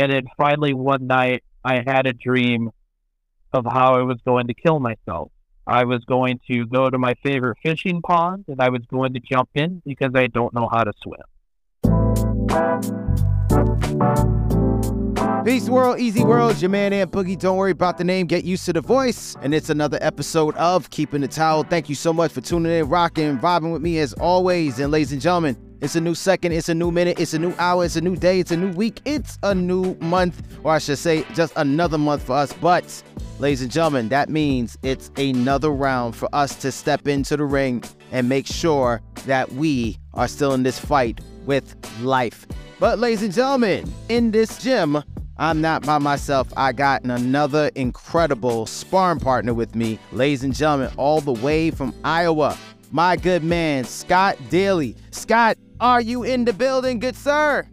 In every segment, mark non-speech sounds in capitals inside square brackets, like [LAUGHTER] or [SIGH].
And then finally one night I had a dream of how I was going to kill myself. I was going to go to my favorite fishing pond and I was going to jump in because I don't know how to swim. Peace world, easy world. Your man Ant Boogie. Don't worry about the name. Get used to the voice. And it's another episode of Keeping the Towel. Thank you so much for tuning in, rocking, vibing with me as always. And ladies and gentlemen, it's a new second, it's a new minute, it's a new hour, it's a new day, it's a new week, it's a new month, or I should say, just another month for us. But, ladies and gentlemen, that means it's another round for us to step into the ring and make sure that we are still in this fight with life. But, ladies and gentlemen, in this gym, I'm not by myself. I got another incredible sparring partner with me. Ladies and gentlemen, all the way from Iowa, my good man, Scott Dailey. Scott, are you in the building, good sir?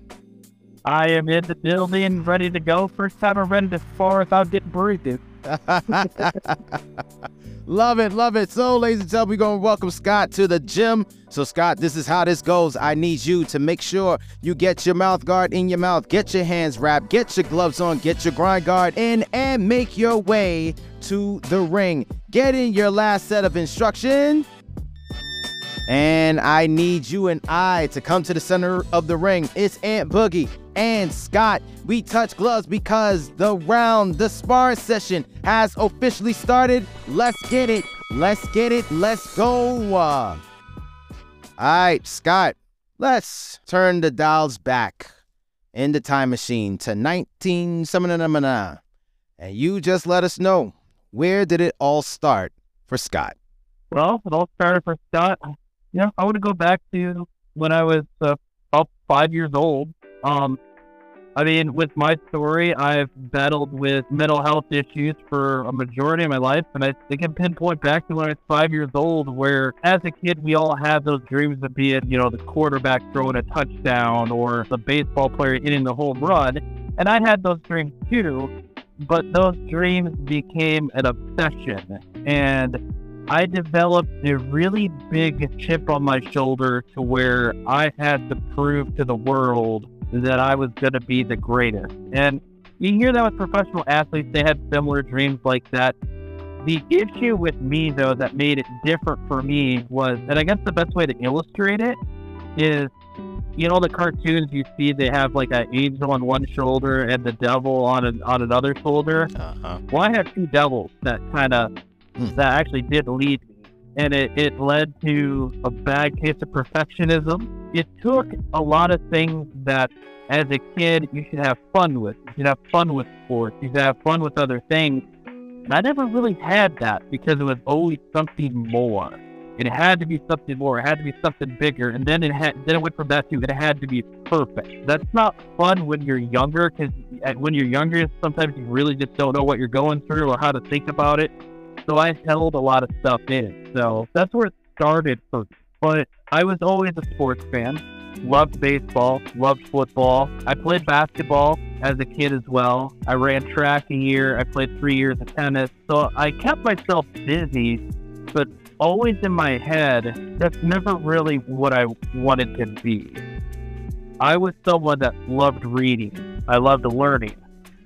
I am in the building, ready to go. First time I've run this far without getting breathed. [LAUGHS] love it, love it. So, ladies and gentlemen, we're going to welcome Scott to the gym. So, Scott, this is how this goes. I need you to make sure you get your mouth guard in your mouth, get your hands wrapped, get your gloves on, get your grind guard in, and make your way to the ring. Get in your last set of instruction. And I need you and I to come to the center of the ring. It's Ant Boogie and Scott. We touch gloves because the round, the spar session has officially started. Let's get it. Let's get it. Let's go. Uh. All right, Scott, let's turn the dials back in the time machine to 1979. And you just let us know where did it all start for Scott? Well, it all started for Scott yeah, I want to go back to when I was uh, about five years old. Um, I mean, with my story, I've battled with mental health issues for a majority of my life, and I, I can pinpoint back to when I was five years old, where as a kid we all have those dreams of being, you know, the quarterback throwing a touchdown or the baseball player hitting the home run, and I had those dreams too, but those dreams became an obsession, and I developed a really big chip on my shoulder to where I had to prove to the world that I was going to be the greatest. And you hear that with professional athletes, they had similar dreams like that. The issue with me, though, that made it different for me was, and I guess the best way to illustrate it is, you know, the cartoons you see, they have like an angel on one shoulder and the devil on an, on another shoulder. Uh-huh. Well, I have two devils that kind of mm. that actually did lead me. And it, it led to a bad case of perfectionism. It took a lot of things that, as a kid, you should have fun with. You should have fun with sports. You should have fun with other things. And I never really had that because it was always something more. It had to be something more. It had to be something bigger. And then it had then it went from that to it had to be perfect. That's not fun when you're younger because when you're younger, sometimes you really just don't know what you're going through or how to think about it. So I held a lot of stuff in. So that's where it started for me. But I was always a sports fan. Loved baseball, loved football. I played basketball as a kid as well. I ran track a year. I played three years of tennis. So I kept myself busy, but always in my head, that's never really what I wanted to be. I was someone that loved reading. I loved learning.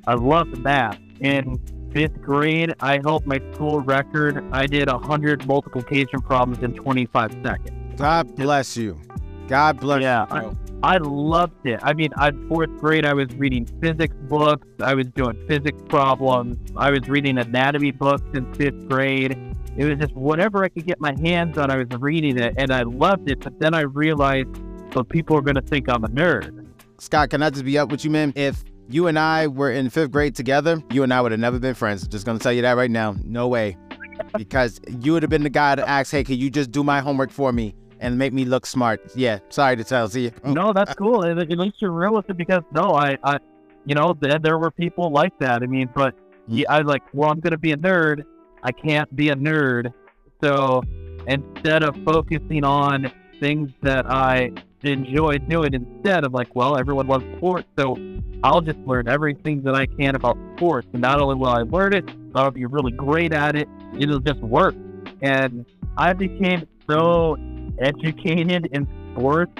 I loved math. And fifth grade, I held my school record. I did 100 multiplication problems in 25 seconds. God bless you. God bless yeah, you. Yeah, I, I loved it. I mean, in fourth grade, I was reading physics books. I was doing physics problems. I was reading anatomy books in fifth grade. It was just whatever I could get my hands on, I was reading it, and I loved it. But then I realized, so people are going to think I'm a nerd. Scott, can I just be up with you, man? If you and I were in fifth grade together, you and I would have never been friends. Just gonna tell you that right now. No way. Because you would have been the guy to ask, hey, can you just do my homework for me and make me look smart? Yeah, sorry to tell. See you. [LAUGHS] No, that's cool. At least you're realistic because no, I, I, you know, there, there were people like that. I mean, but mm. yeah, I was like, well, I'm gonna be a nerd. I can't be a nerd. So instead of focusing on things that I enjoy doing instead of like, well, everyone loves sports, so I'll just learn everything that I can about sports. And not only will I learn it, I'll be really great at it. It'll just work. And I became so educated in sports,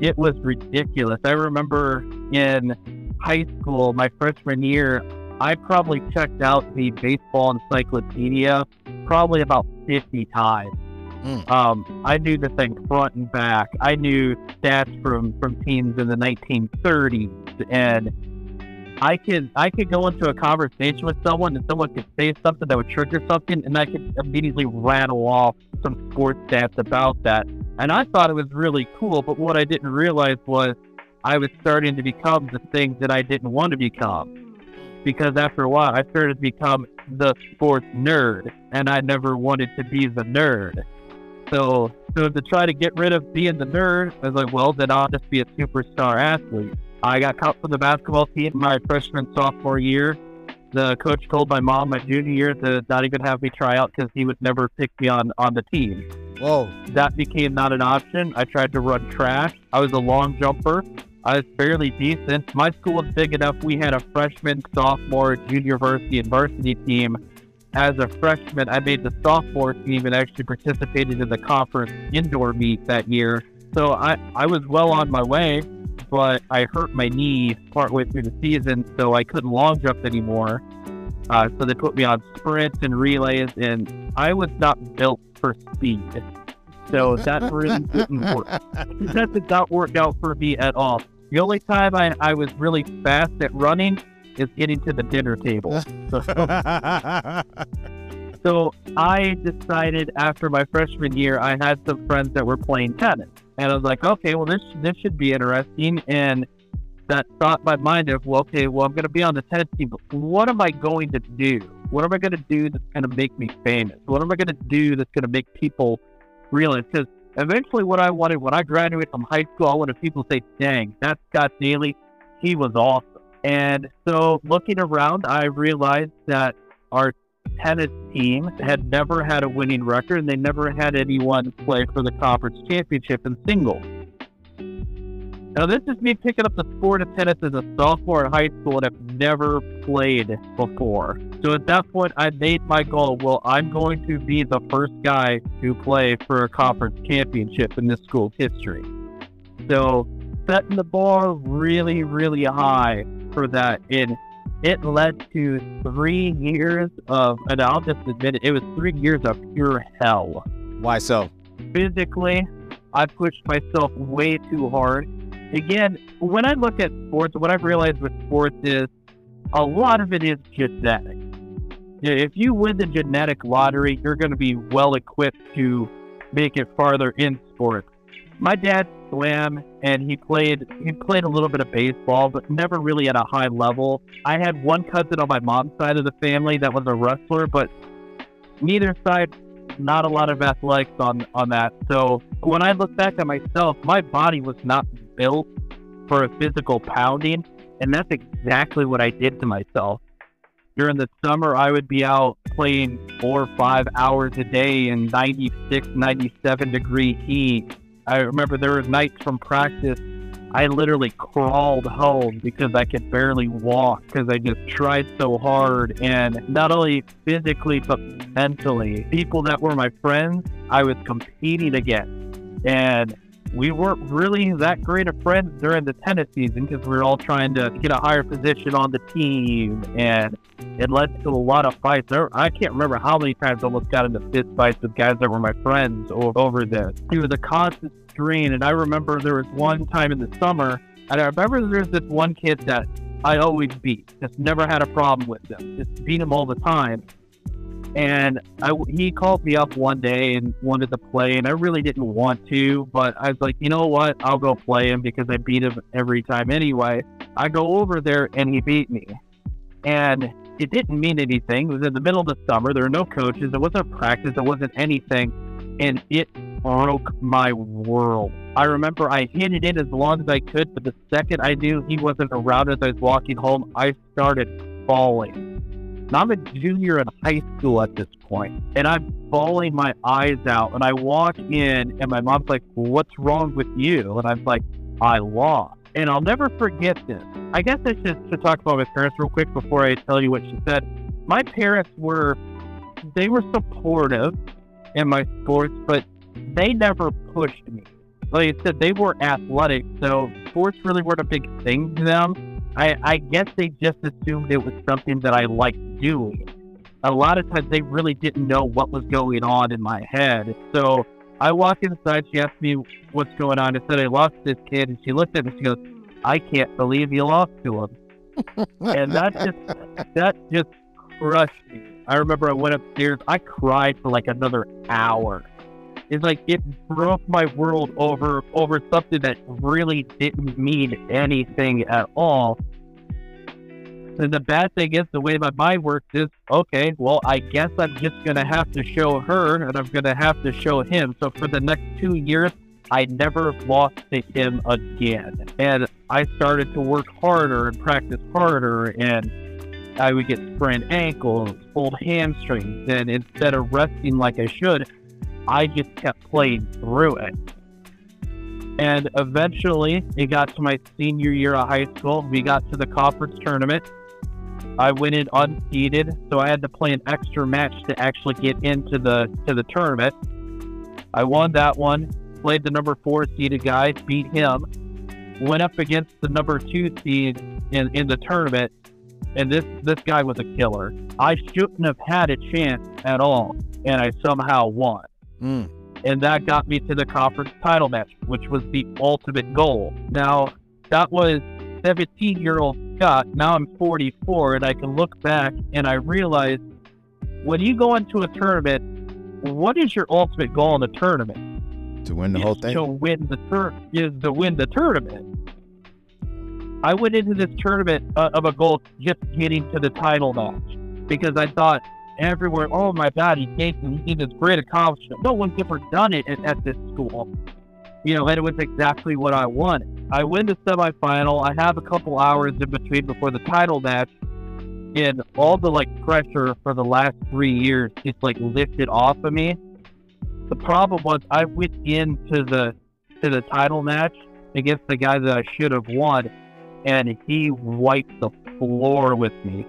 it was ridiculous. I remember in high school, my freshman year, I probably checked out the baseball encyclopedia probably about 50 times. Mm. Um, I knew the thing front and back. I knew stats from, from teams in the 1930s, and I could I could go into a conversation with someone, and someone could say something that would trigger something, and I could immediately rattle off some sports stats about that. And I thought it was really cool, but what I didn't realize was I was starting to become the thing that I didn't want to become. Because after a while, I started to become the sports nerd, and I never wanted to be the nerd. So, so to try to get rid of being the nerd, I was like, well, then I'll just be a superstar athlete. I got cut from the basketball team my freshman sophomore year. The coach told my mom my junior year to not even have me try out because he would never pick me on on the team. Whoa. That became not an option. I tried to run track. I was a long jumper. I was fairly decent. My school was big enough. We had a freshman, sophomore, junior varsity, and varsity team. As a freshman, I made the sophomore team and actually participated in the conference indoor meet that year. So I, I was well on my way, but I hurt my knee partway through the season, so I couldn't long jump anymore. Uh, so they put me on sprints and relays, and I was not built for speed. So that really didn't work. That did not work out for me at all. The only time I, I was really fast at running is getting to the dinner table. [LAUGHS] So, so I decided after my freshman year, I had some friends that were playing tennis, and I was like, okay, well this this should be interesting. And that thought my mind of, well, okay, well I'm going to be on the tennis team, but what am I going to do? What am I going to do that's going to make me famous? What am I going to do that's going to make people realize? Because eventually, what I wanted when I graduated from high school, I wanted people to say, "Dang, that's Scott Dailey. He was awesome." And so, looking around, I realized that our tennis team had never had a winning record, and they never had anyone play for the conference championship in singles. Now, this is me picking up the sport of tennis as a sophomore in high school and have never played before. So at that point, I made my goal. Well, I'm going to be the first guy to play for a conference championship in this school's history. So setting the bar really, really high for that. And it led to three years of, and I'll just admit it, it was three years of pure hell. Why so? Physically, I pushed myself way too hard. Again, when I look at sports, what I've realized with sports is a lot of it is genetic. If you win the genetic lottery, you're going to be well equipped to make it farther in sports. My dad swam and he played he played a little bit of baseball, but never really at a high level. I had one cousin on my mom's side of the family that was a wrestler, but neither side not a lot of athletics on on that. So when I look back at myself, my body was not built for a physical pounding, and that's exactly what I did to myself. During the summer, I would be out playing four or five hours a day in 96, 97 degree heat. I remember there were nights from practice I literally crawled home because I could barely walk because I just tried so hard. And not only physically, but mentally. People that were my friends, I was competing against. And we weren't really that great of friends during the tennis season because we were all trying to get a higher position on the team. And it led to a lot of fights. I can't remember how many times I almost got into fist fights with guys that were my friends over this. It was a constant strain. And I remember there was one time in the summer, and I remember there was this one kid that I always beat, just never had a problem with him, just beat him all the time. And I, he called me up one day and wanted to play, and I really didn't want to, but I was like, you know what? I'll go play him because I beat him every time anyway. I go over there, and he beat me. And it didn't mean anything. It was in the middle of the summer. There were no coaches. It wasn't practice. It wasn't anything. And it broke my world. I remember I hit it in as long as I could, but the second I knew he wasn't around as I was walking home, I started falling. I'm a junior in high school at this point, and I'm bawling my eyes out. And I walk in, and my mom's like, "What's wrong with you?" And I'm like, "I lost." And I'll never forget this. I guess I should, should talk about my parents real quick before I tell you what she said. My parents were, they were supportive in my sports, but they never pushed me. Like I said, they were athletic, so sports really weren't a big thing to them. I, I guess they just assumed it was something that I liked doing. A lot of times they really didn't know what was going on in my head. So I walk inside, she asked me what's going on. I said, I lost this kid. And she looked at me, and she goes, I can't believe you lost to him. and that [LAUGHS] just, that just crushed me. I remember I went upstairs, I cried for like another hour. It's like it broke my world over over something that really didn't mean anything at all. And the bad thing is, the way my mind works is, okay, well, I guess I'm just to have to show her and I'm to have to show him. So for the next two years, I never lost to him again. And I started to work harder and practice harder. And I would get sprained ankles, pulled hamstrings. And instead of resting like I should, I just kept playing through it. And eventually, it got to my senior year of high school. We got to the conference tournament. I went in unseeded, so I had to play an extra match to actually get into the to the tournament. I won that one. Played the number four seeded guy, beat him. Went up against the number two seed in, in the tournament, and this this guy was a killer. I shouldn't have had a chance at all, and I somehow won. Mm. And that got me to the conference title match, which was the ultimate goal. Now, that was 17 year old Scott. Now I'm 44, and I can look back and I realize when you go into a tournament, what is your ultimate goal in the tournament? To win the Is whole thing? To win the tur- is to win the tournament. I went into this tournament uh, of a goal just getting to the title match because I thought everywhere, oh my God, he gave he did this great accomplishment. No one's ever done it at, at this school. You know, and it was exactly what I wanted. I win the semifinal. I have a couple hours in between before the title match, and all the like pressure for the last three years just like lifted off of me. The problem was I went into the to the title match against the guy that I should have won, and he wiped the floor with me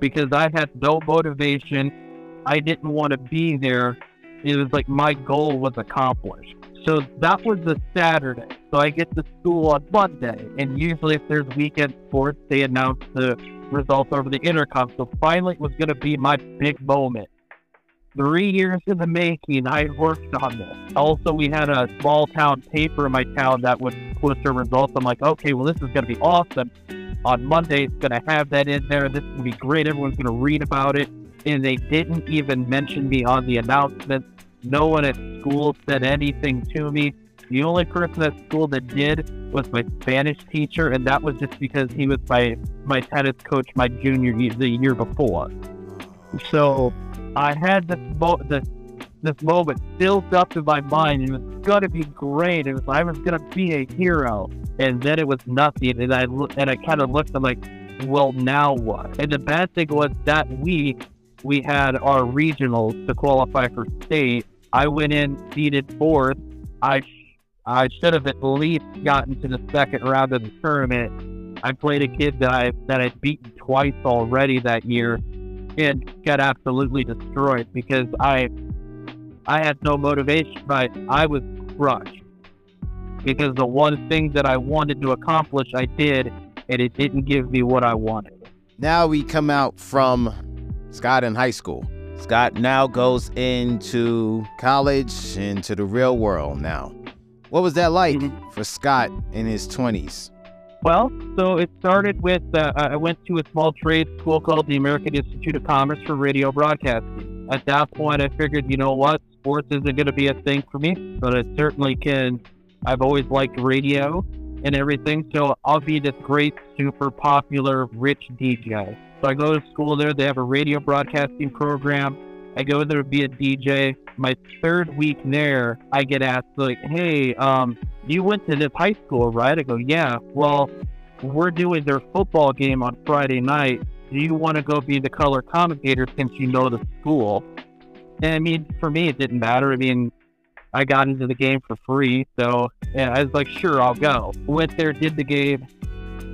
because I had no motivation. I didn't want to be there. It was like my goal was accomplished. So that was the Saturday. So I get to school on Monday, and usually if there's weekend sports, they announce the results over the intercom. So finally, it was going to be my big moment. Three years in the making, I worked on this. Also, we had a small town paper in my town that would post the results. I'm like, okay, well, this is going to be awesome. On Monday, it's going to have that in there. This will be great. Everyone's going to read about it. And they didn't even mention me on the announcement. No one at school said anything to me. The only person at school that did was my Spanish teacher, and that was just because he was my my tennis coach my junior year, the year before. So I had this mo- this this moment built up in my mind, and it was gonna be great. It was I was gonna be a hero, and then it was nothing. And I and I kind of looked. I'm like, well, now what? And the bad thing was that week we had our regionals to qualify for state. I went in seeded fourth. I I should have at least gotten to the second round of the tournament. I played a kid that I that I'd beaten twice already that year, and got absolutely destroyed because I I had no motivation, but I was crushed because the one thing that I wanted to accomplish, I did, and it didn't give me what I wanted. Now we come out from Scott in high school. Scott now goes into college, into the real world now. What was that like Mhm. for Scott in his 20s? Well, so it started with uh, I went to a small trade school called the American Institute of Commerce for Radio Broadcasting. At that point, I figured, you know what, sports isn't going to be a thing for me, but it certainly can. I've always liked radio and everything, so I'll be this great, super popular, rich DJ. So I go to school there. They have a radio broadcasting program. I go there to be a DJ. My third week there, I get asked like, "Hey, um, you went to this high school, right?" I go, "Yeah." Well, we're doing their football game on Friday night. Do you want to go be the color commentator since you know the school? And I mean, for me, it didn't matter. I mean, I got into the game for free, so yeah, I was like, "Sure, I'll go." Went there, did the game,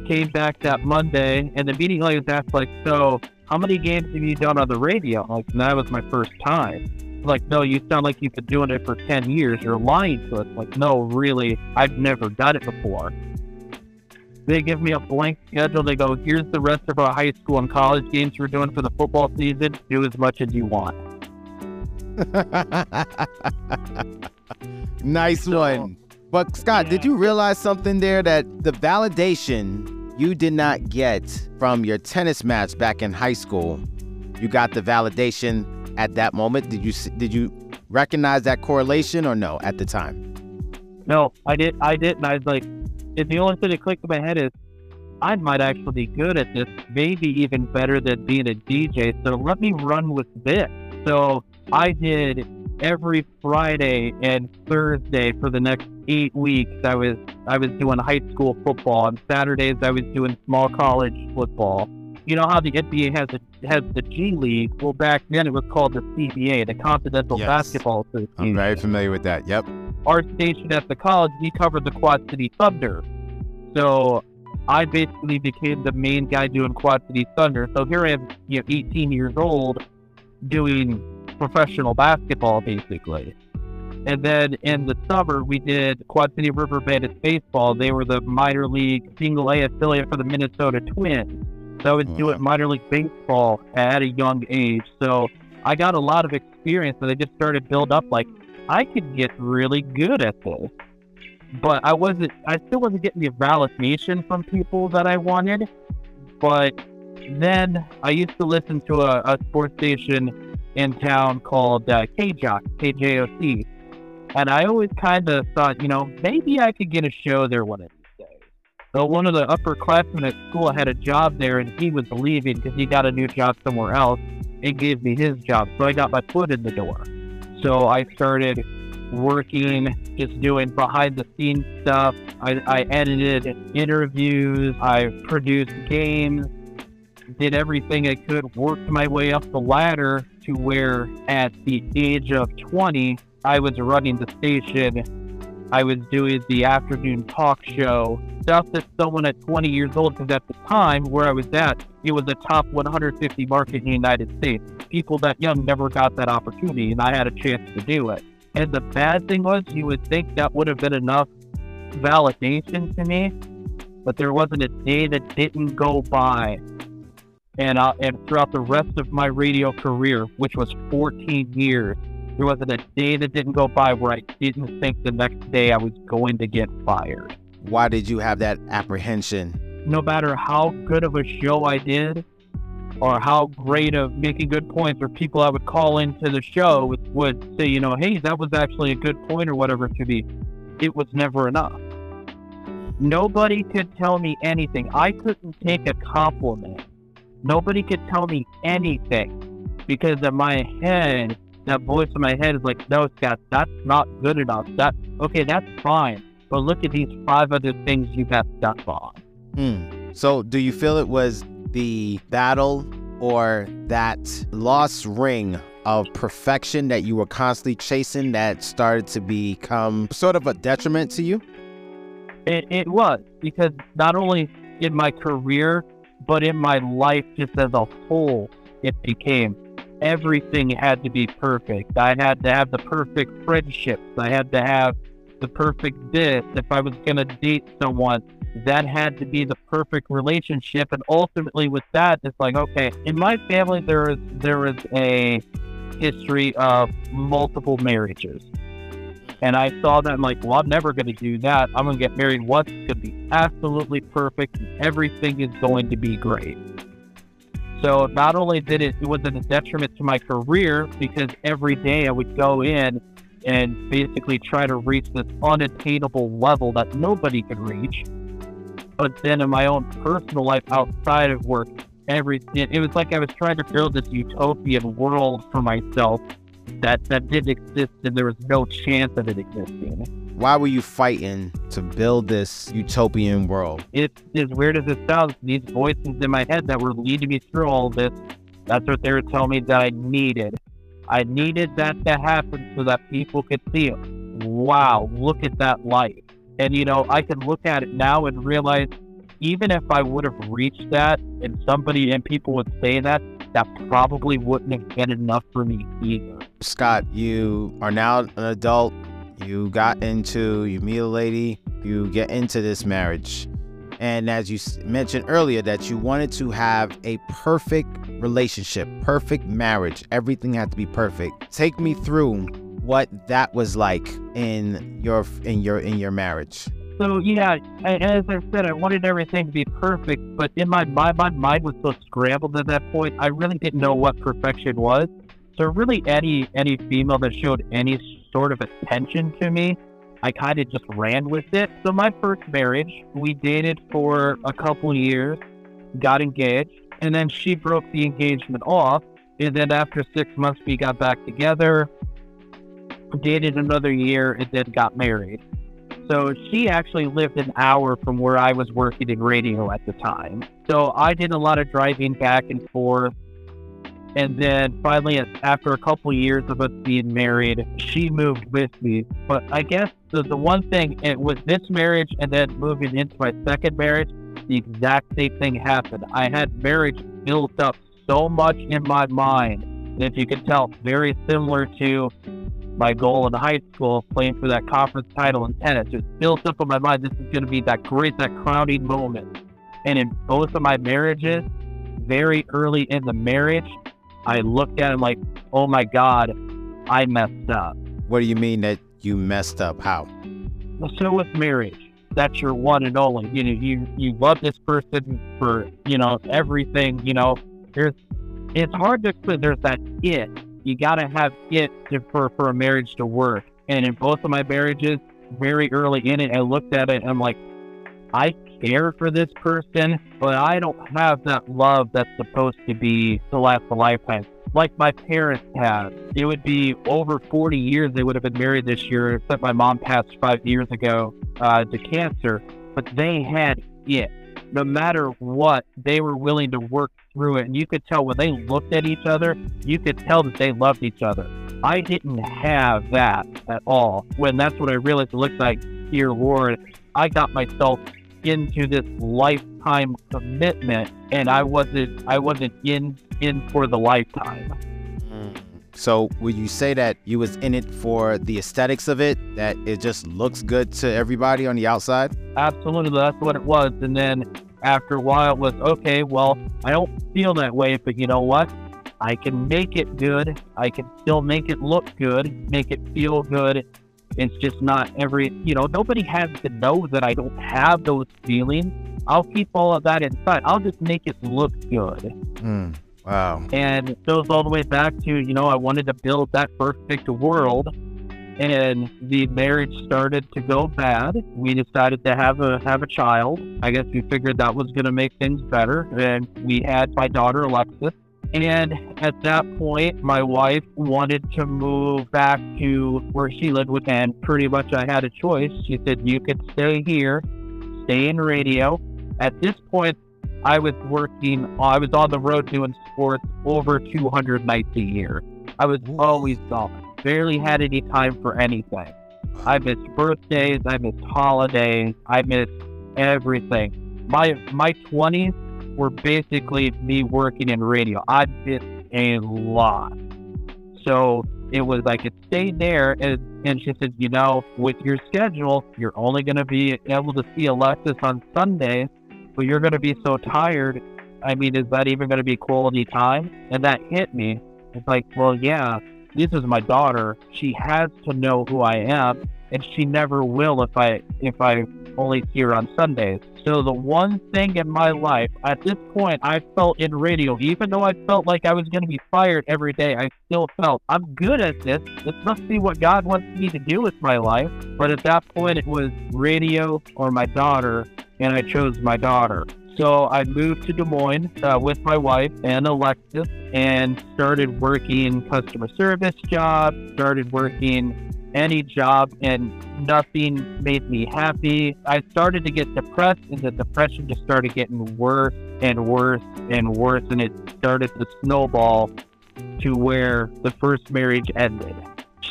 came back that Monday, and the meeting lady was asked like, "So, how many games have you done on the radio?" Like, that was my first time. Like, no, you sound like you've been doing it for ten years. You're lying to us. Like, no, really, I've never done it before. They give me a blank schedule. They go, here's the rest of our high school and college games we're doing for the football season. Do as much as you want. [LAUGHS] nice one. But Scott, did you realize something there that the validation you did not get from your tennis match back in high school, you got the validation at that moment? Did you did you recognize that correlation or no at the time? No, I did. I didn't. I was like, and the only thing that clicked in my head is I might actually be good at this, maybe even better than being a DJ. So let me run with this. So I did every Friday and Thursday for the next eight weeks. I was I was doing high school football. On Saturdays, I was doing small college football. You know how the NBA has a, has the G League? Well, back then it was called the CBA, the Continental yes. Basketball Association. I'm very familiar with that. Yep. Our station at the college, we covered the Quad City Thunder. So I basically became the main guy doing Quad City Thunder. So here I am, you know, 18 years old, doing professional basketball, basically. And then in the summer, we did Quad City River Bandits baseball. They were the minor league single A affiliate for the Minnesota Twins. I was doing minor league baseball at a young age. So I got a lot of experience, and I just started build up like I could get really good at this. But I wasn't. I still wasn't getting the validation from people that I wanted. But then I used to listen to a, a sports station in town called uh, KJOC, KJOC. And I always kind of thought, you know, maybe I could get a show there one of So one of the upperclassmen at school had a job there, and he was leaving because he got a new job somewhere else and gave me his job. So I got my foot in the door. So I started working, just doing behind the scenes stuff. I, I edited interviews, I produced games, did everything I could, worked my way up the ladder to where at the age of 20, I was running the station. I was doing the afternoon talk show, stuff that someone at 20 years old, because at the time where I was at, it was a top 150 market in the United States. People that young never got that opportunity, and I had a chance to do it. And the bad thing was, you would think that would have been enough validation to me, but there wasn't a day that didn't go by and uh, and throughout the rest of my radio career, which was 14 years, there wasn't a day that didn't go by where I didn't think the next day I was going to get fired. Why did you have that apprehension? No matter how good of a show I did, or how great of making good points, or people I would call into the show would, say, you know, hey, that was actually a good point, or whatever to be, it was never enough. Nobody could tell me anything. I couldn't take a compliment Nobody could tell me anything because in my head, that voice in my head is like, no, Scott, that's not good enough. That okay, that's fine. But look at these five other things you have stuff on. Hmm. So, do you feel it was the battle or that lost ring of perfection that you were constantly chasing that started to become sort of a detriment to you? It, it was because not only in my career, but in my life, just as a whole, it became everything had to be perfect. I had to have the perfect friendships. I had to have the perfect this. If I was going to date someone, that had to be the perfect relationship. And ultimately, with that, it's like, okay, in my family, there is there is a history of multiple marriages. And I saw that, I'm like, well, I'm never going to do that. I'm going to get married once. It's going to be absolutely perfect. And Everything is going to be great. So not only did it, it was a detriment to my career because every day I would go in and basically try to reach this unattainable level that nobody could reach. But then in my own personal life outside of work, every it, it was like I was trying to build this utopian world for myself that that didn't exist and there was no chance of it existing. Why were you fighting to build this utopian world? It's as weird as it sounds, these voices in my head that were leading me through all this, that's what they were telling me that I needed. I needed that to happen so that people could see, it. wow, look at that light. And you know, I can look at it now and realize even if I would have reached that and somebody and people would say that, that probably wouldn't have been enough for me either. Scott, you are now an adult. You got into, you meet a lady, you get into this marriage. And as you mentioned earlier, that you wanted to have a perfect relationship, perfect marriage, everything had to be perfect. Take me through what that was like in your in your in your marriage. So yeah, as I said, I wanted everything to be perfect, but in my mind, my mind was so scrambled at that point. I really didn't know what perfection was. So really, any any female that showed any sort of attention to me, I kind of just ran with it. So my first marriage, we dated for a couple years, got engaged, and then she broke the engagement off. And then after six months, we got back together, dated another year, and then got married. So she actually lived an hour from where I was working in radio at the time. So I did a lot of driving back and forth. And then finally, after a couple years of us being married, she moved with me. But I guess the, the one thing, it was this marriage and then moving into my second marriage, the exact same thing happened. I had marriage built up so much in my mind that if you can tell very similar to my goal in high school, playing for that conference title in tennis. It built up in my mind. This is going to be that great, that crowning moment. And in both of my marriages, very early in the marriage, I looked at him like, oh my God, I messed up. What do you mean that you messed up? How? So with marriage, that's your one and only. You know, you you love this person for you know everything. You know, there's it's hard to explain. There's that it you got to have it to, for, for a marriage to work. And in both of my marriages, very early in it, I looked at it and I'm like, I care for this person, but I don't have that love that's supposed to be to last a lifetime. Like my parents had. It would be over 40 years they would have been married this year, except my mom passed five years ago uh, to cancer. But they had it no matter what, they were willing to work through it. And you could tell when they looked at each other, you could tell that they loved each other. I didn't have that at all. When that's what I realized it looked like here, Lord, I got myself into this lifetime commitment and I wasn't I wasn't in in for the lifetime. Mm. So would you say that you was in it for the aesthetics of it, that it just looks good to everybody on the outside? Absolutely, that's what it was. And then after a while, it was okay. Well, I don't feel that way, but you know what? I can make it good. I can still make it look good, make it feel good. It's just not every, you know, nobody has to know that I don't have those feelings. I'll keep all of that inside. I'll just make it look good. Mm. Wow. And it goes all the way back to, you know, I wanted to build that perfect world. And the marriage started to go bad. We decided to have a have a child. I guess we figured that was going to make things better. And we had my daughter Alexis. And at that point, my wife wanted to move back to where she lived with, and pretty much I had a choice. She said, You could stay here, stay in radio. At this point, I was working, I was on the road doing sports over 200 nights a year. I was always gone, barely had any time for anything. I missed birthdays, I missed holidays, I missed everything. My my 20s were basically me working in radio. I missed a lot. So it was like it stayed there and, and she said, you know, with your schedule, you're only gonna be able to see Alexis on Sunday, but you're going to be so tired. I mean, is that even going to be quality time? And that hit me. It's like, well, yeah, this is my daughter. She has to know who I am, and she never will if I if I only see her on Sundays. So the one thing in my life at this point I felt in radio, even though I felt like I was going to be fired every day, I still felt I'm good at this. This must be what God wants me to do with my life. But at that point, it was radio or my daughter, and I chose my daughter. So I moved to Des Moines uh, with my wife and Alexis and started working customer service jobs, started working any job, and nothing made me happy. I started to get depressed, and the depression just started getting worse and worse and worse, and it started to snowball to where the first marriage ended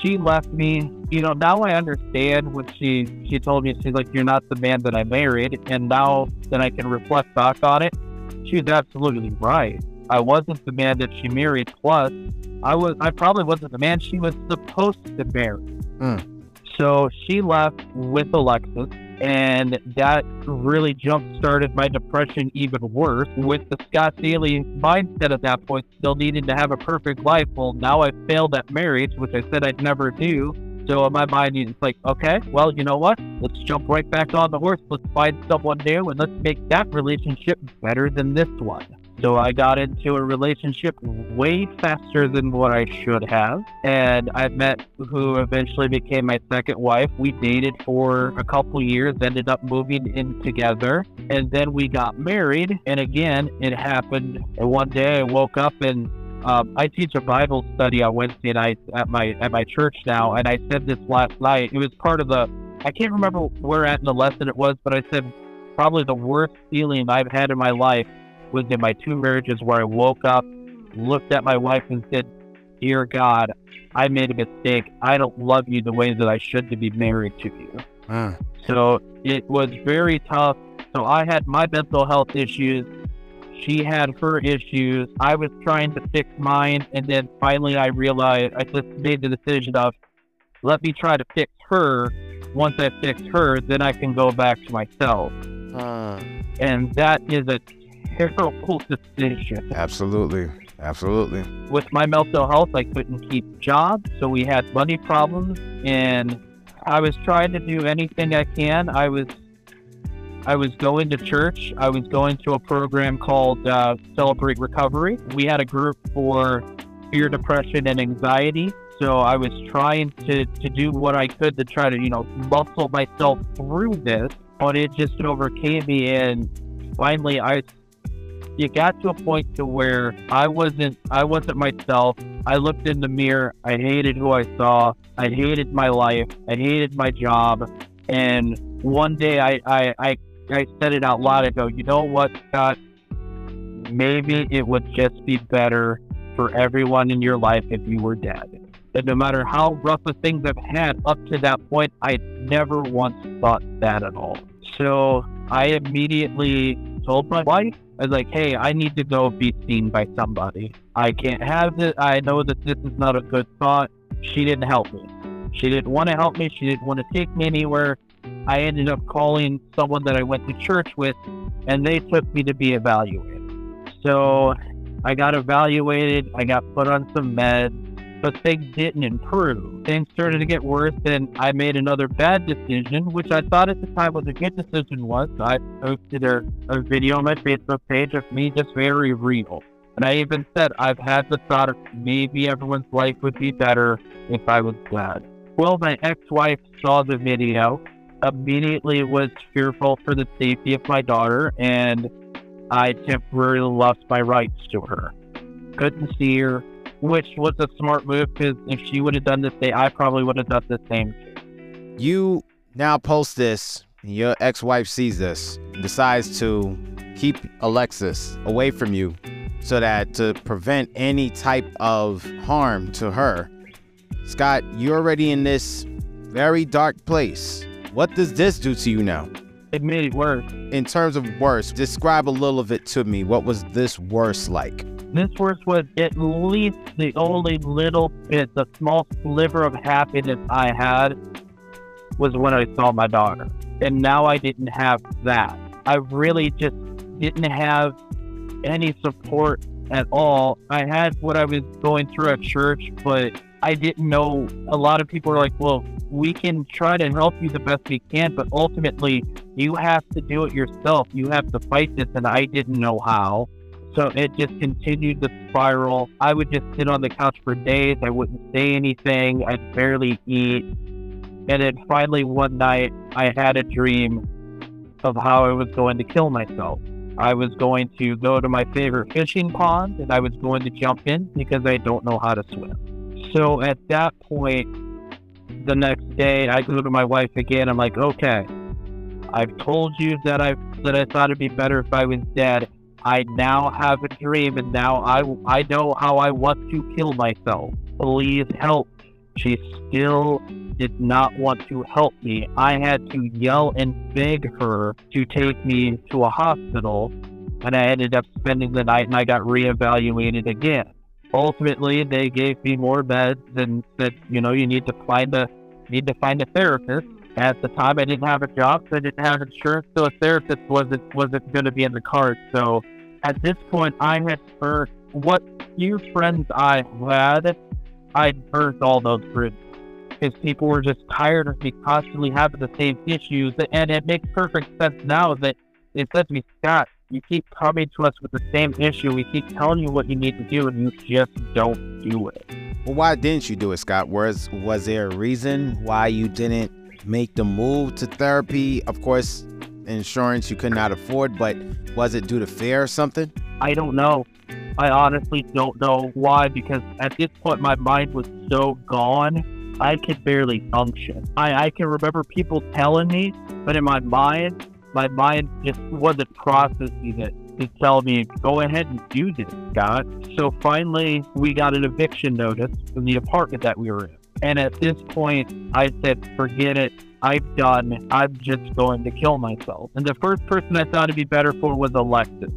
she left me, you know, now I understand what she she told me. She's like, "You're not the man that I married," and now that I can reflect back on it, she was absolutely right. I wasn't the man that she married. Plus, I was I probably wasn't the man she was supposed to marry. Mm. So she left with Alexis, And that really jump started my depression even worse with the Scott Dailey mindset at that point, still needing to have a perfect life. Well, now I failed at marriage, which I said I'd never do. So in my mind, it's like, okay, well, you know what? Let's jump right back on the horse. Let's find someone new and let's make that relationship better than this one. So I got into a relationship way faster than what I should have. And I met who eventually became my second wife. We dated for a couple years, ended up moving in together. And then we got married. And again, it happened. And one day I woke up and um, I teach a Bible study on Wednesday nights at my at my church now, and I said this last night. It was part of the I can't remember where at in the lesson it was, but I said probably the worst feeling I've had in my life was in my two marriages where I woke up, looked at my wife, and said, Dear God, I made a mistake. I don't love you the way that I should to be married to you. Uh. So it was very tough. So I had my mental health issues. She had her issues. I was trying to fix mine. And then finally, I realized I just made the decision of let me try to fix her. Once I fix her, then I can go back to myself. Uh. And that is a terrible decision. Absolutely. Absolutely. With my mental health, I couldn't keep jobs, so we had money problems, and I was trying to do anything I can. I was, I was going to church. I was going to a program called uh, Celebrate Recovery. We had a group for fear, depression, and anxiety. So I was trying to, to do what I could to try to, you know, muscle myself through this, but it just overcame me. And finally, I you got to a point to where I wasn't I wasn't myself. I looked in the mirror. I hated who I saw. I hated my life. I hated my job. And one day I I, I, I said it out loud. I go, you know what, Scott? Maybe it would just be better for everyone in your life if you were dead. And no matter how rough of things I've had up to that point, I never once thought that at all. So I immediately told my wife I was like, hey, I need to go be seen by somebody. I can't have this. I know that this is not a good thought. She didn't help me. She didn't want to help me. She didn't want to take me anywhere. I ended up calling someone that I went to church with, and they took me to be evaluated. So I got evaluated. I got put on some meds but things didn't improve. Things started to get worse, and I made another bad decision, which I thought at the time was a good decision. Was I posted a, a video on my Facebook page of me just very real, and I even said I've had the thought of maybe everyone's life would be better if I was glad. Well, my ex-wife saw the video, immediately was fearful for the safety of my daughter, and I temporarily lost my rights to her. Couldn't see her, which was a smart move because if she would have done this day, I probably would have done the same. You now post this, your ex wife sees this, decides to keep Alexis away from you so that to prevent any type of harm to her. Scott, you're already in this very dark place. What does this do to you now? It made it worse. In terms of worse, describe a little of it to me. What was this worse like? This verse was at least the only little bit, the small sliver of happiness I had was when I saw my daughter. And now I didn't have that. I really just didn't have any support at all. I had what I was going through at church, but I didn't know. A lot of people are like, well, we can try to help you the best we can, but ultimately, you have to do it yourself. You have to fight this, and I didn't know how. So it just continued the spiral. I would just sit on the couch for days. I wouldn't say anything. I'd barely eat. And then finally, one night, I had a dream of how I was going to kill myself. I was going to go to my favorite fishing pond and I was going to jump in because I don't know how to swim. So at that point, the next day, I go to my wife again. I'm like, okay, I've told you that I that I thought it'd be better if I was dead. I now have a dream and now I, I know how I want to kill myself. Please help. She still did not want to help me. I had to yell and beg her to take me to a hospital, and I ended up spending the night and I got reevaluated again. Ultimately, they gave me more meds and said, you know, you need to find a need to find a therapist. At the time, I didn't have a job, so I didn't have insurance, so a therapist wasn't wasn't going to be in the cards. So at this point, I had burnt what few friends I had. I burnt all those bridges because people were just tired of me constantly having the same issues, and it makes perfect sense now that it said to me, Scott, you keep coming to us with the same issue. We keep telling you what you need to do, and you just don't do it. Well, why didn't you do it, Scott? Was was there a reason why you didn't make the move to therapy? Of course, insurance you could not afford, but was it due to fear or something? I don't know. I honestly don't know why because at this point my mind was so gone, I could barely function. I, I can remember people telling me, but in my mind, my mind just wasn't processing it to tell me, go ahead and do this, Scott. So finally, we got an eviction notice from the apartment that we were in. And at this point, I said, forget it. I've done. I'm just going to kill myself. And the first person I thought it'd be better for was Alexis.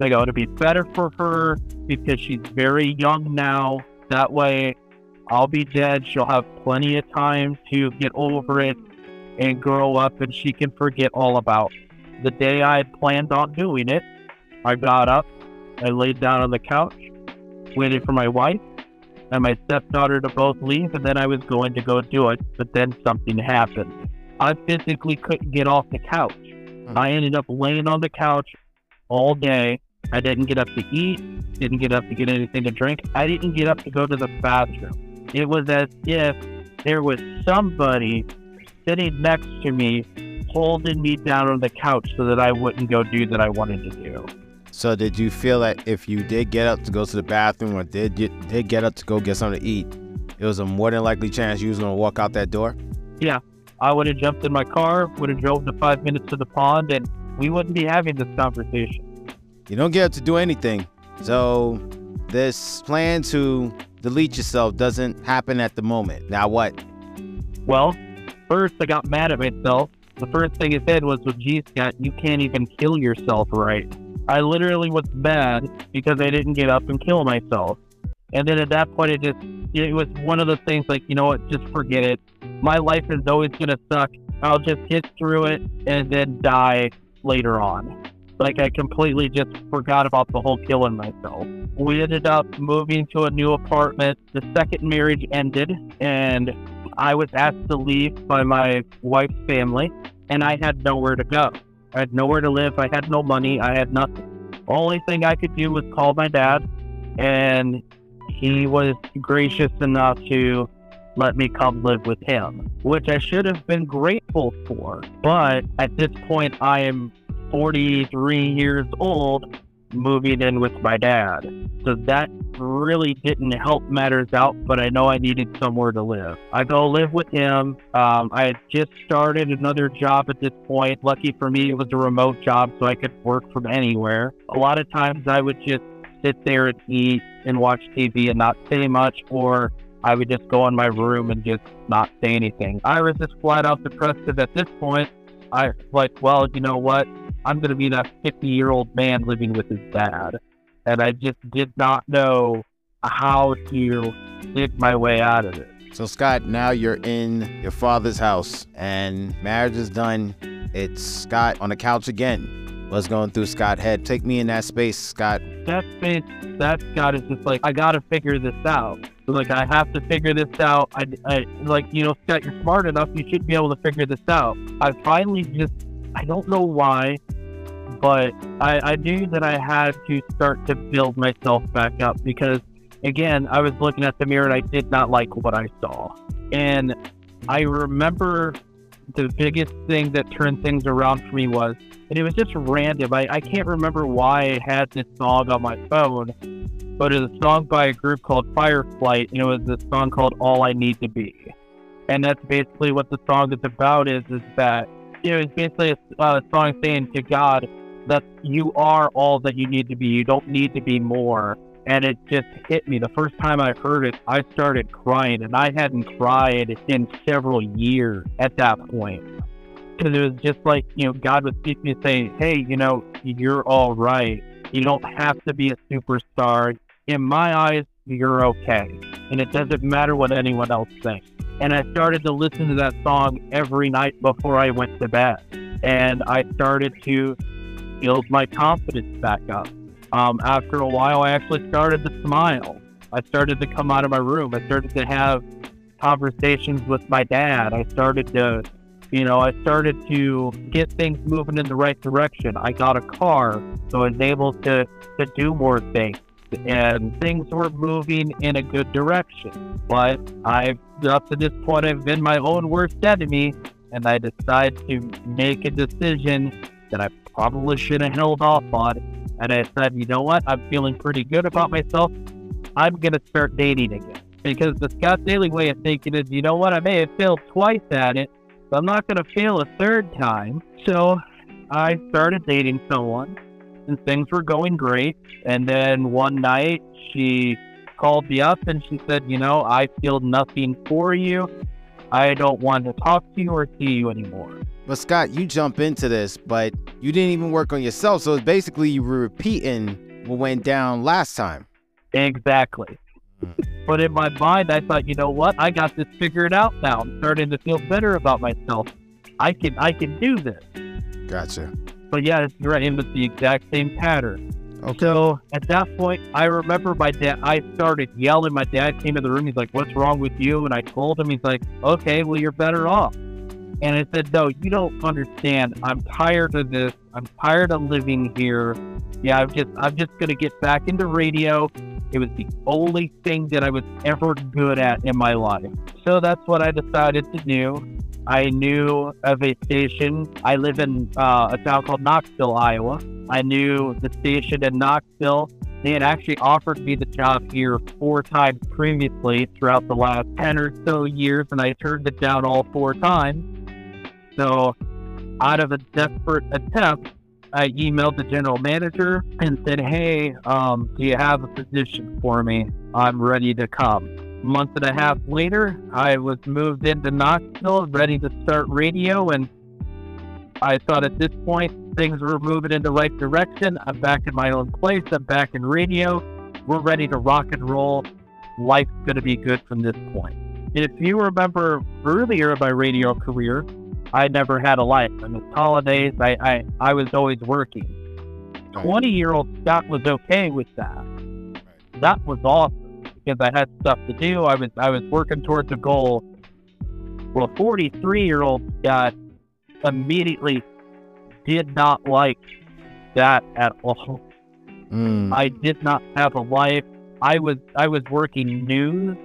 I go, it'd be better for her because she's very young now. That way, I'll be dead. She'll have plenty of time to get over it and grow up, and she can forget all about the day I had planned on doing it. I got up, I laid down on the couch, waited for my wife and my stepdaughter to both leave, and then I was going to go do it, but then something happened. I physically couldn't get off the couch. Hmm. I ended up laying on the couch all day. I didn't get up to eat, didn't get up to get anything to drink. I didn't get up to go to the bathroom. It was as if there was somebody sitting next to me holding me down on the couch so that I wouldn't go do that I wanted to do. So did you feel that if you did get up to go to the bathroom or did get, did get up to go get something to eat, it was a more than likely chance you was gonna walk out that door? Yeah, I would have jumped in my car, would have drove the five minutes to the pond, and we wouldn't be having this conversation. You don't get up to do anything, so this plan to delete yourself doesn't happen at the moment. Now what? Well, first I got mad at myself. The first thing I said was, "Well, geez, Scott, you can't even kill yourself right." I literally was mad because I didn't get up and kill myself. And then at that point, it just, it was one of those things like, you know what, just forget it. My life is always going to suck. I'll just get through it and then die later on. Like, I completely just forgot about the whole killing myself. We ended up moving to a new apartment. The second marriage ended, and I was asked to leave by my wife's family, and I had nowhere to go. I had nowhere to live. I had no money. I had nothing. Only thing I could do was call my dad, and he was gracious enough to let me come live with him, which I should have been grateful for. But at this point, I am 43 years old, moving in with my dad. So that really didn't help matters out, but I know I needed somewhere to live. I go live with him. Um, I had just started another job at this point. Lucky for me, it was a remote job, so I could work from anywhere. A lot of times I would just sit there and eat and watch TV and not say much, or I would just go in my room and just not say anything. I was just flat out depressed at this point, I was like, well, you know what? I'm going to be that 50 year old man living with his dad and I just did not know how to dig my way out of it. So, Scott, now you're in your father's house and marriage is done. It's Scott on the couch again. What's going through Scott's head? Take me in that space, Scott. That space, that Scott is just like, I got to figure this out. Like, I have to figure this out. I, I, like, you know, Scott, you're smart enough. You should be able to figure this out. I finally just, I don't know why but I, I knew that I had to start to build myself back up because, again, I was looking at the mirror and I did not like what I saw. And I remember the biggest thing that turned things around for me was, and it was just random. I, I can't remember why I had this song on my phone, but it was a song by a group called Fireflight, and it was a song called All I Need to Be. And that's basically what the song is about is, is that, know, it's basically a, a song saying to God, that you are all that you need to be. You don't need to be more. And it just hit me. The first time I heard it, I started crying, and I hadn't cried in several years at that point. Because it was just like, you know, God would speak to me saying, hey, you know, you're all right. You don't have to be a superstar. In my eyes, you're okay. And it doesn't matter what anyone else thinks. And I started to listen to that song every night before I went to bed. And I started to build my confidence back up. Um, after a while, I actually started to smile. I started to come out of my room. I started to have conversations with my dad. I started to, you know, I started to get things moving in the right direction. I got a car, so I was able to, to do more things. And things were moving in a good direction. But I've, up to this point, I've been my own worst enemy. And I decided to make a decision that I probably should have held off on. And I said, you know what? I'm feeling pretty good about myself. I'm to start dating again because the Scott Dailey way of thinking is, you know what, I may have failed twice at it, but I'm not to fail a third time. So I started dating someone, and things were going great. And then one night, she called me up and she said, you know, I feel nothing for you. I don't want to talk to you or see you anymore. But Scott, you jump into this, but you didn't even work on yourself. So it's basically you were repeating what went down last time. Exactly. Hmm. But in my mind, I thought, you know what? I got this figured out now. I'm starting to feel better about myself. I can, I can do this. Gotcha. But yeah, you're right. It was the exact same pattern. Okay. So at that point, I remember my dad. I started yelling. My dad came in the room. He's like, "What's wrong with you?" And I told him. He's like, "Okay, well, you're better off." And I said, "No, you don't understand. I'm tired of this. I'm tired of living here. Yeah, I'm just, I'm just gonna get back into radio. It was the only thing that I was ever good at in my life. So that's what I decided to do. I knew of a station. I live in uh, a town called Knoxville, Iowa. I knew the station in Knoxville. They had actually offered me the job here four times previously throughout the last 10 or so years, and I turned it down all four times. So, out of a desperate attempt, I emailed the general manager and said, Hey, um, do you have a position for me? I'm ready to come. Month and a half later, I was moved into Knoxville, ready to start radio, and I thought at this point things were moving in the right direction. I'm back in my own place, I'm back in radio. We're ready to rock and roll. Life's going to be good from this point. And if you remember earlier in my radio career, I never had a life. I missed holidays. I, I, I was always working. 20 year old Scott was okay with that. That was awesome because I had stuff to do. I was I was working towards a goal. Well, 43 year old Scott immediately did not like that at all. Mm. I did not have a life. I was I was working news,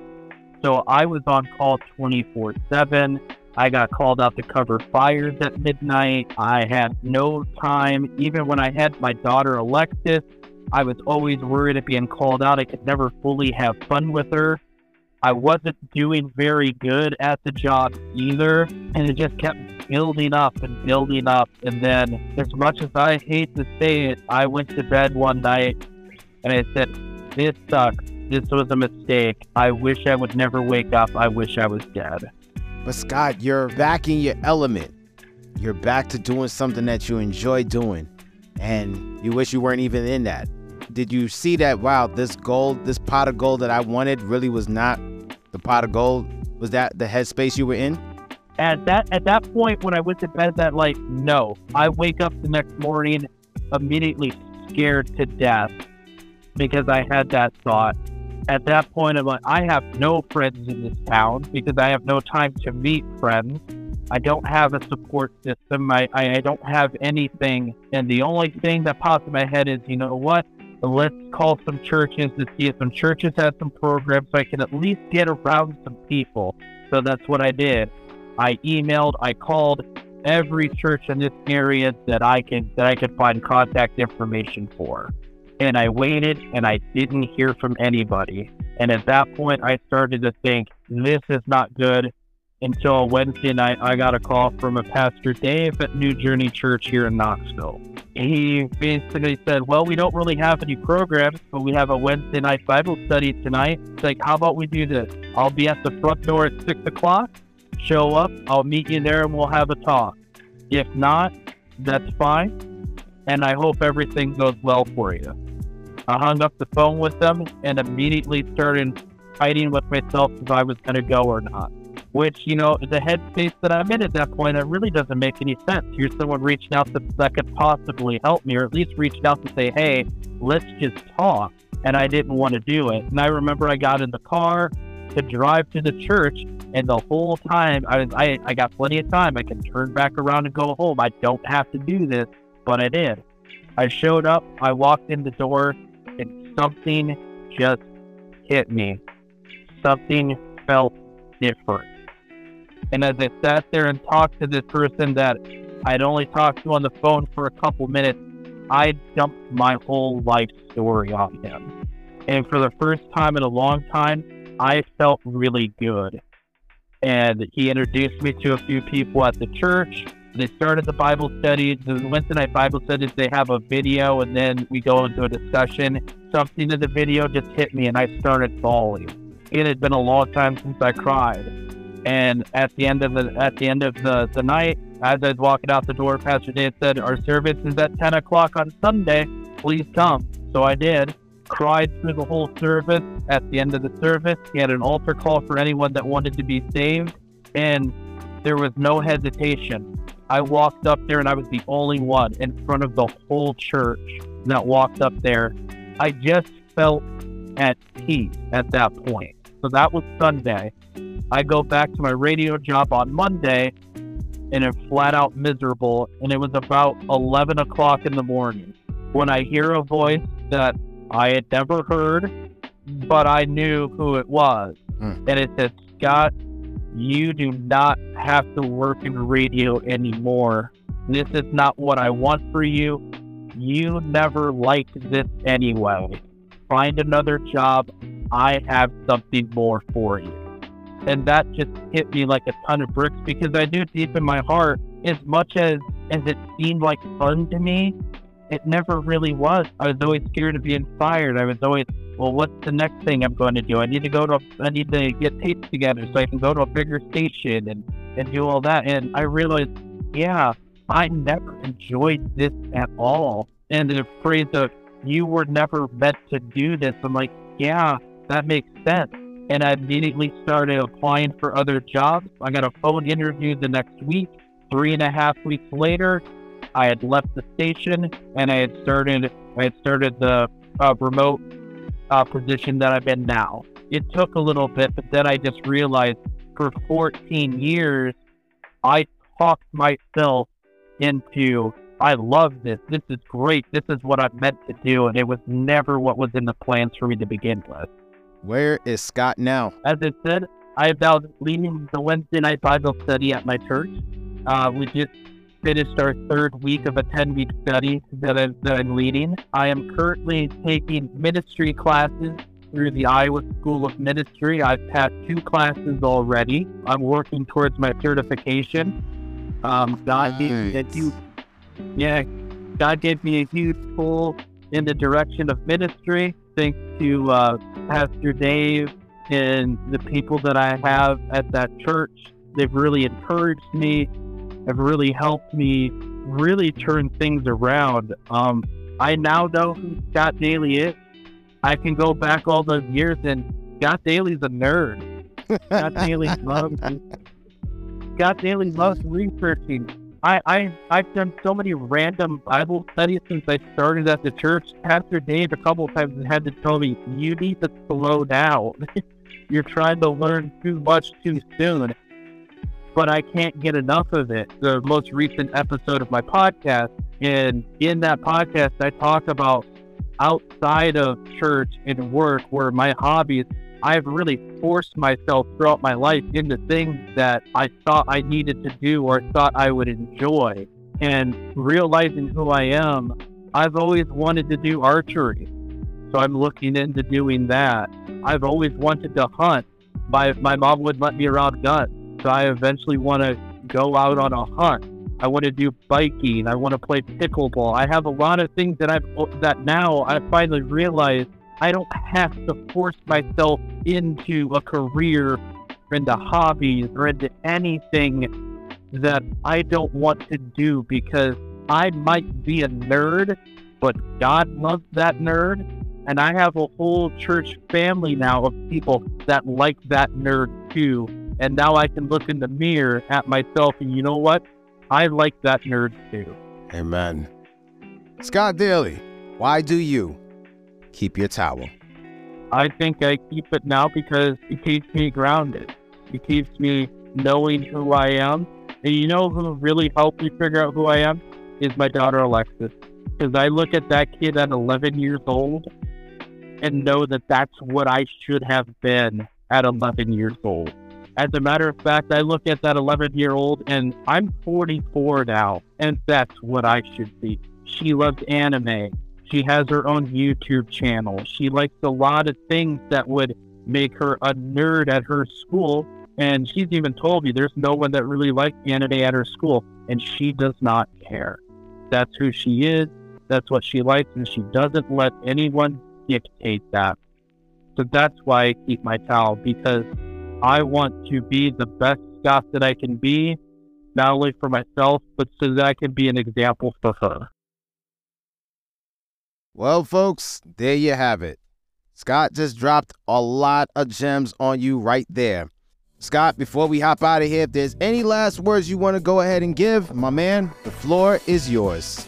so I was on call 24 seven. I got called out to cover fires at midnight. I had no time. Even when I had my daughter Alexis, I was always worried of being called out. I could never fully have fun with her. I wasn't doing very good at the job either, and it just kept building up and building up. And then, as much as I hate to say it, I went to bed one night and I said, This sucks. This was a mistake. I wish I would never wake up. I wish I was dead. But Scott, you're back in your element. You're back to doing something that you enjoy doing. And you wish you weren't even in that. Did you see that, wow, this gold, this pot of gold that I wanted really was not the pot of gold? Was that the headspace you were in? At that at that point when I went to bed that night, no. I wake up the next morning immediately scared to death because I had that thought. At that point, I'm like, I have no friends in this town because I have no time to meet friends. I don't have a support system. I, I, I don't have anything. And the only thing that pops in my head is, you know what? Let's call some churches to see if some churches have some programs so I can at least get around some people. So that's what I did. I emailed, I called every church in this area that I could that I could find contact information for. And I waited and I didn't hear from anybody. And at that point I started to think this is not good until Wednesday night I got a call from a pastor Dave at New Journey Church here in Knoxville. He basically said, Well, we don't really have any programs, but we have a Wednesday night Bible study tonight. It's like, how about we do this? I'll be at the front door at six o'clock. Show up, I'll meet you there and we'll have a talk. If not, that's fine. And I hope everything goes well for you. I hung up the phone with them and immediately started fighting with myself if I was going to go or not. Which, you know, the headspace that I'm in at that point, it really doesn't make any sense. Here's someone reaching out to, that could possibly help me, or at least reaching out to say, hey, let's just talk. And I didn't want to do it. And I remember I got in the car to drive to the church, and the whole time I, I, I got plenty of time. I can turn back around and go home. I don't have to do this, but I did. I showed up, I walked in the door, and something just hit me. Something felt different. And as I sat there and talked to this person that I'd only talked to on the phone for a couple minutes, I dumped my whole life story on him. And for the first time in a long time, I felt really good. And he introduced me to a few people at the church. They started the Bible study. The Wednesday night Bible studies, they have a video and then we go into a discussion. Something in the video just hit me and I started bawling. It had been a long time since I cried and at the end of the at the end of the, the night, as I was walking out the door, Pastor Dave said, Our service is at ten o'clock on Sunday. Please come. So I did. Cried through the whole service. At the end of the service, he had an altar call for anyone that wanted to be saved. And there was no hesitation. I walked up there and I was the only one in front of the whole church that walked up there. I just felt at peace at that point. So that was Sunday. I go back to my radio job on Monday and I'm flat out miserable. And it was about 11 o'clock in the morning when I hear a voice that I had never heard, but I knew who it was. Mm. And it said, Scott, you do not have to work in radio anymore. This is not what I want for you. You never liked this anyway. Find another job. I have something more for you and that just hit me like a ton of bricks because I knew deep in my heart, as much as as it seemed like fun to me, it never really was. I was always scared of being fired. I was always, well, what's the next thing I'm going to do? I need to go to, I need to get tapes together so I can go to a bigger station and and do all that. And I realized, yeah, I never enjoyed this at all. And the phrase of "you were never meant to do this," I'm like, yeah, that makes sense and I immediately started applying for other jobs. I got a phone interview the next week. Three and a half weeks later, I had left the station and I had started. I had started the uh, remote uh, position that I'm in now. It took a little bit, but then I just realized for 14 years, I talked myself into I love this. This is great. This is what I'm meant to do. And it was never what was in the plans for me to begin with. Where is Scott now? As I said, I have now leading the Wednesday night Bible study at my church. Uh, we just finished our third week of a 10 week study that, I, that I'm leading. I am currently taking ministry classes through the Iowa School of Ministry. I've passed two classes already. I'm working towards my certification. Um, God nice. gave me yeah, God gave me a huge pull in the direction of ministry. Thanks to uh, Pastor Dave and the people that I have at that church. They've really encouraged me, have really helped me really turn things around. Um, I now know who Scott Dailey is. I can go back all those years, and Scott Dailey's a nerd. Scott Dailey [LAUGHS] loves Scott Dailey loves researching. I, I I've done so many random Bible studies since I started at the church. Pastor Dave a couple times had to tell me, "You need to slow down. [LAUGHS] You're trying to learn too much too soon." But I can't get enough of it. The most recent episode of my podcast, and in that podcast, I talk about outside of church and work, where my hobbies I've really forced myself throughout my life into things that I thought I needed to do or thought I would enjoy. And realizing who I am, I've always wanted to do archery. So I'm looking into doing that. I've always wanted to hunt. My, my mom wouldn't let me around guns. So I eventually want to go out on a hunt. I want to do biking. I want to play pickleball. I have a lot of things that I've that now I finally realize I don't have to force myself into a career, or into hobbies, or into anything that I don't want to do because I might be a nerd, but God loves that nerd. And I have a whole church family now of people that like that nerd too. And now I can look in the mirror at myself and you know what? I like that nerd too. Amen. Scott Dailey, why do you keep your towel? I think I keep it now because it keeps me grounded. It keeps me knowing who I am. And you know who really helped me figure out who I am? Is my daughter Alexis. Because I look at that kid at 11 years old and know that that's what I should have been at 11 years old. As a matter of fact, I look at that 11 year old and I'm 44 now, and that's what I should be. She loves anime. She has her own YouTube channel. She likes a lot of things that would make her a nerd at her school. And she's even told me there's no one that really likes anime at her school, and she does not care. That's who she is. That's what she likes, and she doesn't let anyone dictate that. So that's why I keep my towel because I want to be the best Scott that I can be, not only for myself, but so that I can be an example for her. Well, folks, there you have it. Scott just dropped a lot of gems on you right there. Scott, before we hop out of here, if there's any last words you want to go ahead and give, my man, the floor is yours.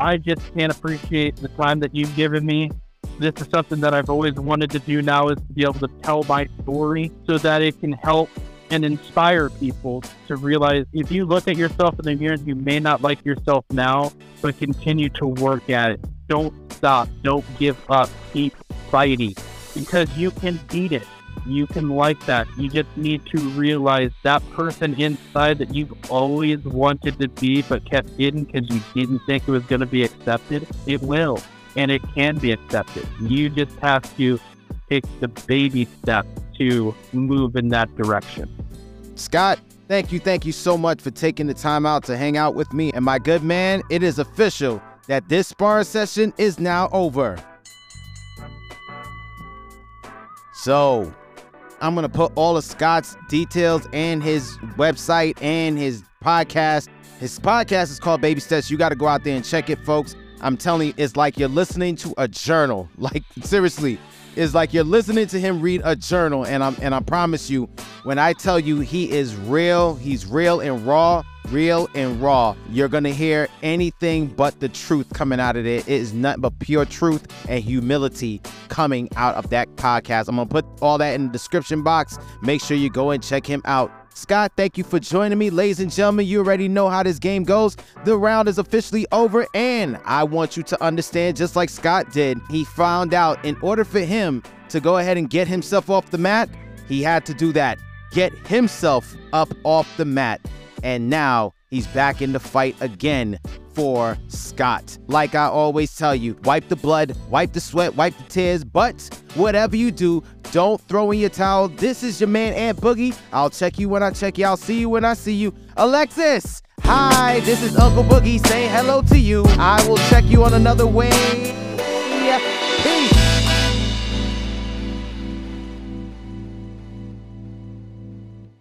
I just can't appreciate the time that you've given me. This is something that I've always wanted to do now is to be able to tell my story so that it can help and inspire people to realize if you look at yourself in the mirror, you may not like yourself now, but continue to work at it. Don't stop. Don't give up. Keep fighting because you can beat it. You can like that. You just need to realize that person inside that you've always wanted to be but kept hidden because you didn't think it was going to be accepted. It will, and it can be accepted. You just have to take the baby steps to move in that direction. Scott, thank you, thank you so much for taking the time out to hang out with me. And my good man, it is official that this sparring session is now over. So, I'm going to put all of Scott's details and his website and his podcast. His podcast is called Baby Steps. You got to go out there and check it, folks. I'm telling you, it's like you're listening to a journal. [LAUGHS] Like, seriously, it's like you're listening to him read a journal. And I'm and I promise you, when I tell you he is real, he's real and raw real and raw. You're gonna hear anything but the truth coming out of it. It is nothing but pure truth and humility coming out of that podcast. I'm gonna put all that in the description box. Make sure you go and check him out. Scott, thank you for joining me. Ladies and gentlemen, you already know how this game goes. The round is officially over, and I want you to understand, just like Scott did, he found out in order for him to go ahead and get himself off the mat, he had to do that. Get himself up off the mat and now he's back in the fight again for Scott. Like I always tell you, wipe the blood, wipe the sweat, wipe the tears, but whatever you do, don't throw in your towel. This is your man, Ant Boogie. I'll check you when I check you. I'll see you when I see you. Alexis, hi, this is Uncle Boogie saying hello to you. I will check you on another way.